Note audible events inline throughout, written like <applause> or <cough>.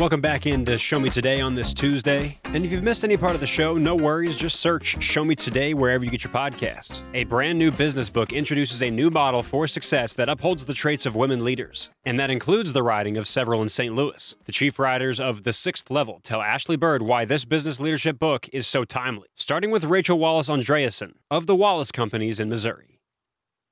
Welcome back into Show Me Today on this Tuesday. And if you've missed any part of the show, no worries. Just search Show Me Today wherever you get your podcasts. A brand new business book introduces a new model for success that upholds the traits of women leaders. And that includes the writing of several in St. Louis. The chief writers of The Sixth Level tell Ashley Byrd why this business leadership book is so timely. Starting with Rachel Wallis Andreasson of the Wallis Companies in Missouri.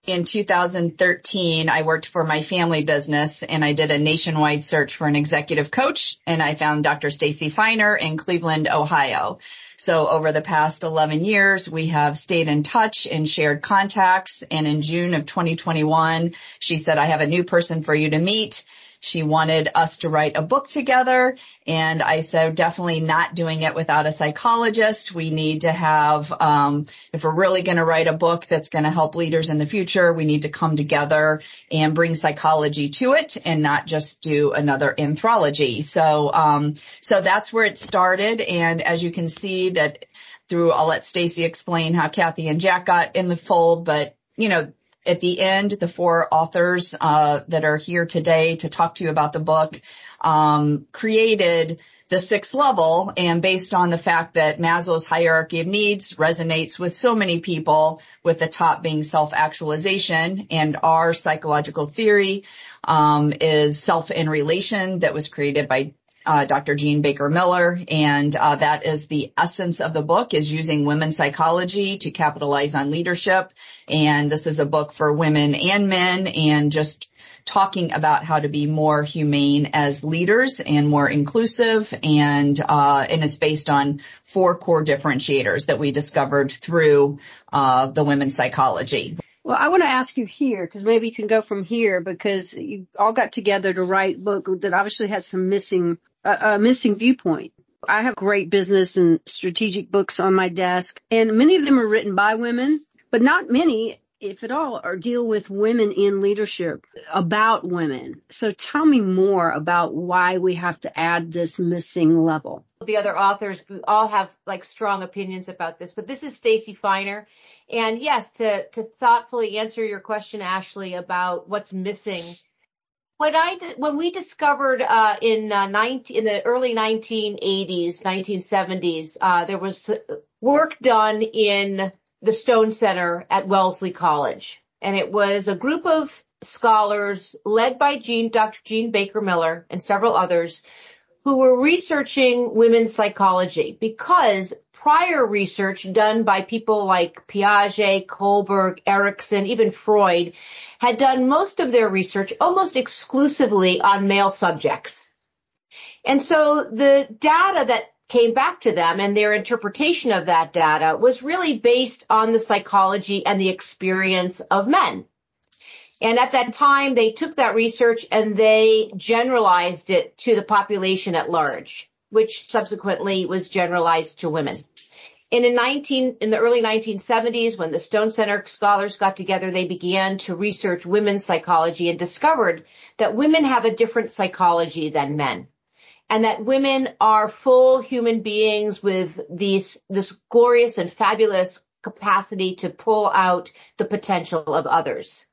In 2013, I worked for my family business and I did a nationwide search for an executive coach and I found Dr. Stacy Feiner in Cleveland, Ohio. So over the past 11 years, we have stayed in touch and shared contacts. And in June of 2021, she said, I have a new person for you to meet. She wanted us to write a book together. And I said, definitely not doing it without a psychologist. We need to have, um, if we're really going to write a book that's going to help leaders in the future, we need to come together and bring psychology to it and not just do another anthology. So, um, so that's where it started. And as you can see that through, I'll let Stacy explain how Kathy and Jack got in the fold, but you know, at the end, the four authors uh, that are here today to talk to you about the book um, created the sixth level, and based on the fact that Maslow's hierarchy of needs resonates with so many people, with the top being self-actualization, and our psychological theory um, is self in relation that was created by uh, Dr. Jean Baker Miller, and uh, that is the essence of the book is using women's psychology to capitalize on leadership. And this is a book for women and men, and just talking about how to be more humane as leaders and more inclusive, and uh, and it's based on four core differentiators that we discovered through uh, the women's psychology. Well, I want to ask you here because maybe you can go from here because you all got together to write a book that obviously has some missing a, a missing viewpoint. I have great business and strategic books on my desk and many of them are written by women, but not many, if at all, are deal with women in leadership about women. So tell me more about why we have to add this missing level. The other authors all have like strong opinions about this, but this is Stacy Feiner. And yes, to, to thoughtfully answer your question, Ashley, about what's missing when I when we discovered uh, in uh, 19, in the early 1980s, 1970s, uh, there was work done in the Stone Center at Wellesley College, and it was a group of scholars led by Jean, Dr. Jean Baker Miller and several others who were researching women's psychology because prior research done by people like Piaget, Kohlberg, Erikson, even Freud had done most of their research almost exclusively on male subjects. And so the data that came back to them and their interpretation of that data was really based on the psychology and the experience of men. And at that time, they took that research and they generalized it to the population at large, which subsequently was generalized to women. And in 19, in the early 1970s, when the Stone Center scholars got together, they began to research women's psychology and discovered that women have a different psychology than men. And that women are full human beings with these, this glorious and fabulous capacity to pull out the potential of others.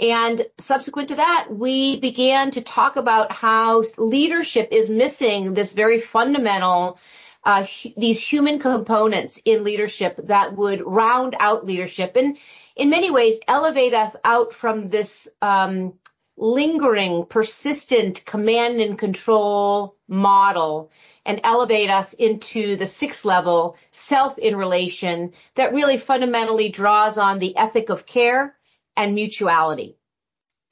And subsequent to that, we began to talk about how leadership is missing this very fundamental uh, these human components in leadership that would round out leadership. And in many ways elevate us out from this um, lingering, persistent command and control model and elevate us into the sixth level self in relation that really fundamentally draws on the ethic of care and mutuality.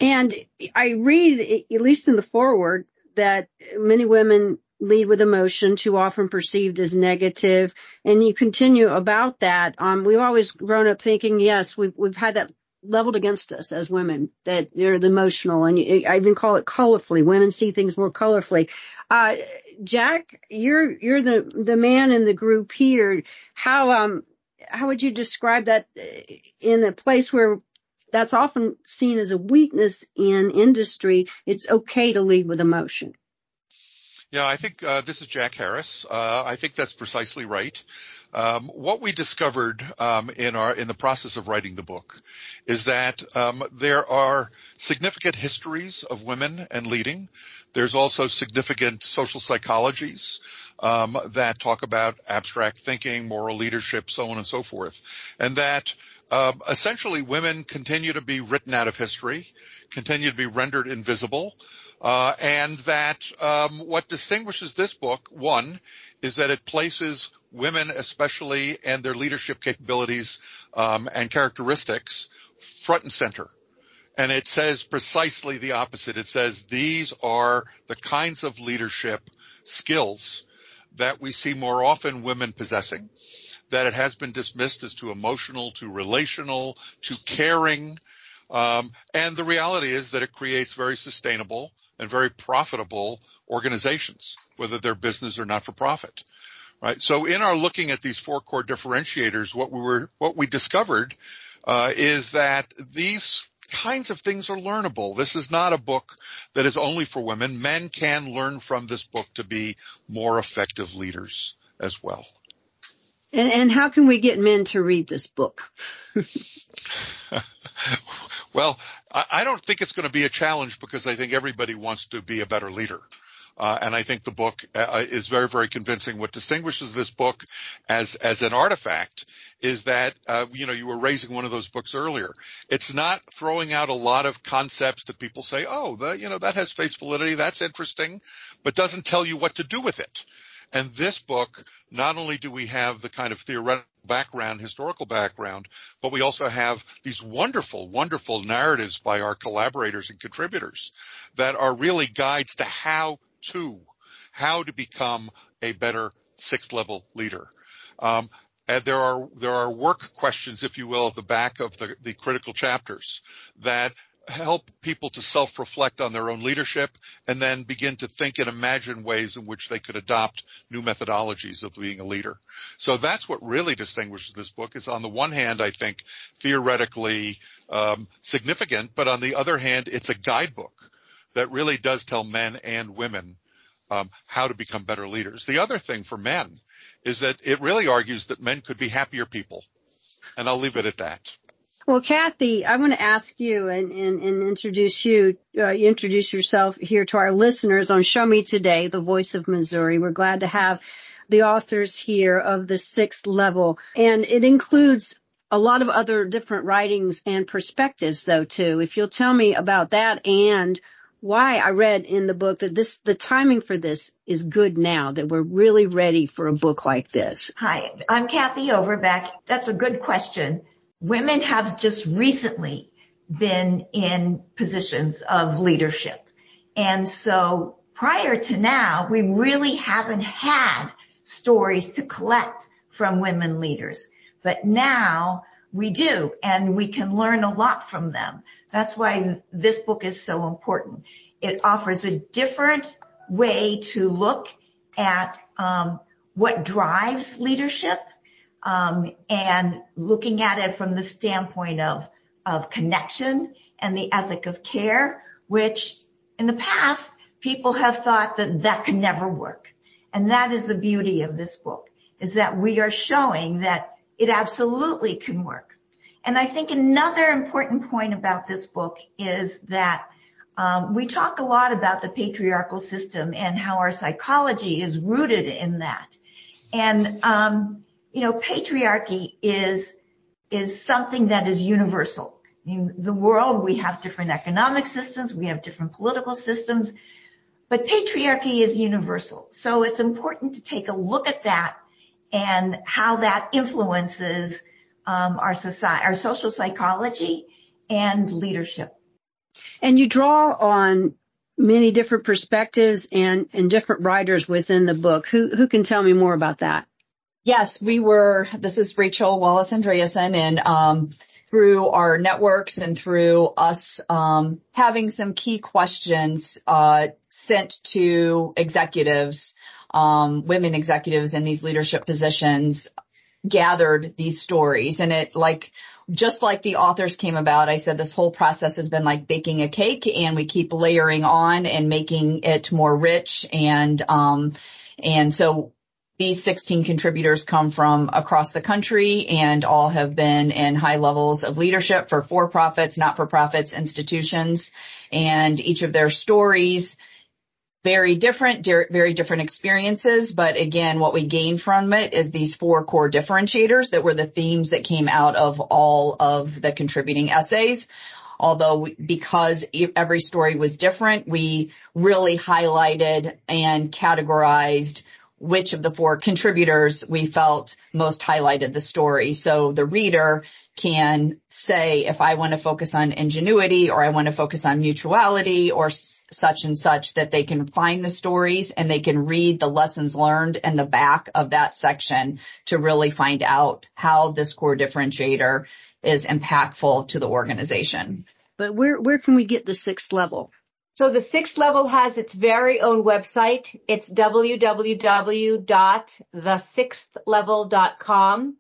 And I read, at least in the foreword, that many women lead with emotion, too often perceived as negative. And you continue about that. Um, we've always grown up thinking, yes, we've, we've had that leveled against us as women, that they're the emotional and I even call it colorfully. Women see things more colorfully. Uh, Jack, you're, you're the, the man in the group here. How, um, how would you describe that in a place where that's often seen as a weakness in industry? It's okay to lead with emotion. Yeah, I think uh, this is Jack Harris. Uh, I think that's precisely right. Um, what we discovered um, in our in the process of writing the book is that um, there are significant histories of women and leading. There's also significant social psychologies um, that talk about abstract thinking, moral leadership, so on and so forth, and that um, essentially women continue to be written out of history, continue to be rendered invisible. Uh, and that um, what distinguishes this book, one, is that it places women, especially, and their leadership capabilities um, and characteristics front and center. And it says precisely the opposite. It says these are the kinds of leadership skills that we see more often women possessing, that it has been dismissed as too emotional, too relational, too caring. Um, and the reality is that it creates very sustainable and very profitable organizations, whether they're business or not for profit. Right. So in our looking at these four core differentiators, what we were, what we discovered, uh, is that these kinds of things are learnable. This is not a book that is only for women. Men can learn from this book to be more effective leaders as well. And, and how can we get men to read this book? <laughs> well, I, I don't think it's going to be a challenge because I think everybody wants to be a better leader. Uh, and I think the book uh, is very, very convincing. What distinguishes this book as as an artifact is that uh, you know you were raising one of those books earlier. It's not throwing out a lot of concepts that people say, oh, the, you know that has face validity, that's interesting, but doesn't tell you what to do with it. And this book, not only do we have the kind of theoretical background, historical background, but we also have these wonderful, wonderful narratives by our collaborators and contributors that are really guides to how to, how to become a better sixth level leader. Um, and there are there are work questions, if you will, at the back of the, the critical chapters that help people to self-reflect on their own leadership and then begin to think and imagine ways in which they could adopt new methodologies of being a leader. So that's what really distinguishes this book is on the one hand, I think theoretically um, significant, but on the other hand, it's a guidebook that really does tell men and women um, how to become better leaders. The other thing for men is that it really argues that men could be happier people. And I'll leave it at that. Well, Kathy, I want to ask you and, and, and introduce you, uh, introduce yourself here to our listeners on Show Me Today, the voice of Missouri. We're glad to have the authors here of the sixth level and it includes a lot of other different writings and perspectives though too. If you'll tell me about that and why I read in the book that this, the timing for this is good now, that we're really ready for a book like this. Hi, I'm Kathy Overbeck. That's a good question women have just recently been in positions of leadership. And so prior to now, we really haven't had stories to collect from women leaders. But now we do, and we can learn a lot from them. That's why this book is so important. It offers a different way to look at um, what drives leadership um, and looking at it from the standpoint of of connection and the ethic of care, which in the past people have thought that that could never work. And that is the beauty of this book, is that we are showing that it absolutely can work. And I think another important point about this book is that um, we talk a lot about the patriarchal system and how our psychology is rooted in that. And um, you know, patriarchy is, is something that is universal. In the world, we have different economic systems, we have different political systems, but patriarchy is universal. So it's important to take a look at that and how that influences um, our society, our social psychology and leadership. And you draw on many different perspectives and, and different writers within the book. Who, who can tell me more about that? Yes, we were, this is Rachel Wallis Andreasson and, um, through our networks and through us, um, having some key questions, uh, sent to executives, um, women executives in these leadership positions gathered these stories. And it like, just like the authors came about, I said this whole process has been like baking a cake and we keep layering on and making it more rich. And, um, and so these 16 contributors come from across the country and all have been in high levels of leadership for for-profits, not-for-profits, institutions, and each of their stories very different, very different experiences. But again, what we gain from it is these four core differentiators that were the themes that came out of all of the contributing essays. Although because every story was different, we really highlighted and categorized which of the four contributors we felt most highlighted the story. So the reader can say, if I want to focus on ingenuity or I want to focus on mutuality or such and such that they can find the stories and they can read the lessons learned in the back of that section to really find out how this core differentiator is impactful to the organization. But where, where can we get the sixth level? So the sixth level has its very own website. It's www.thesixthlevel.com.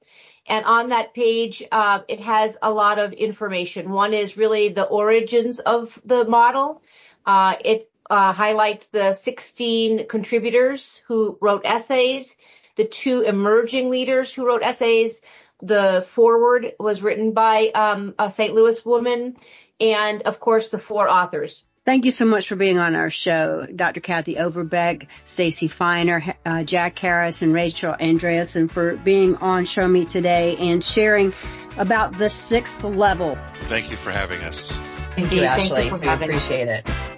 And on that page, uh, it has a lot of information. One is really the origins of the model. Uh, it uh, highlights the 16 contributors who wrote essays, the two emerging leaders who wrote essays. The foreword was written by um, a St. Louis woman, and of course the four authors. Thank you so much for being on our show, Dr. Kathy Overbeck, Stacy Feiner, uh, Jack Harris, and Rachel Andreas, and for being on Show Me today and sharing about the sixth level. Thank you for having us. Thank you, Ashley. we appreciate it.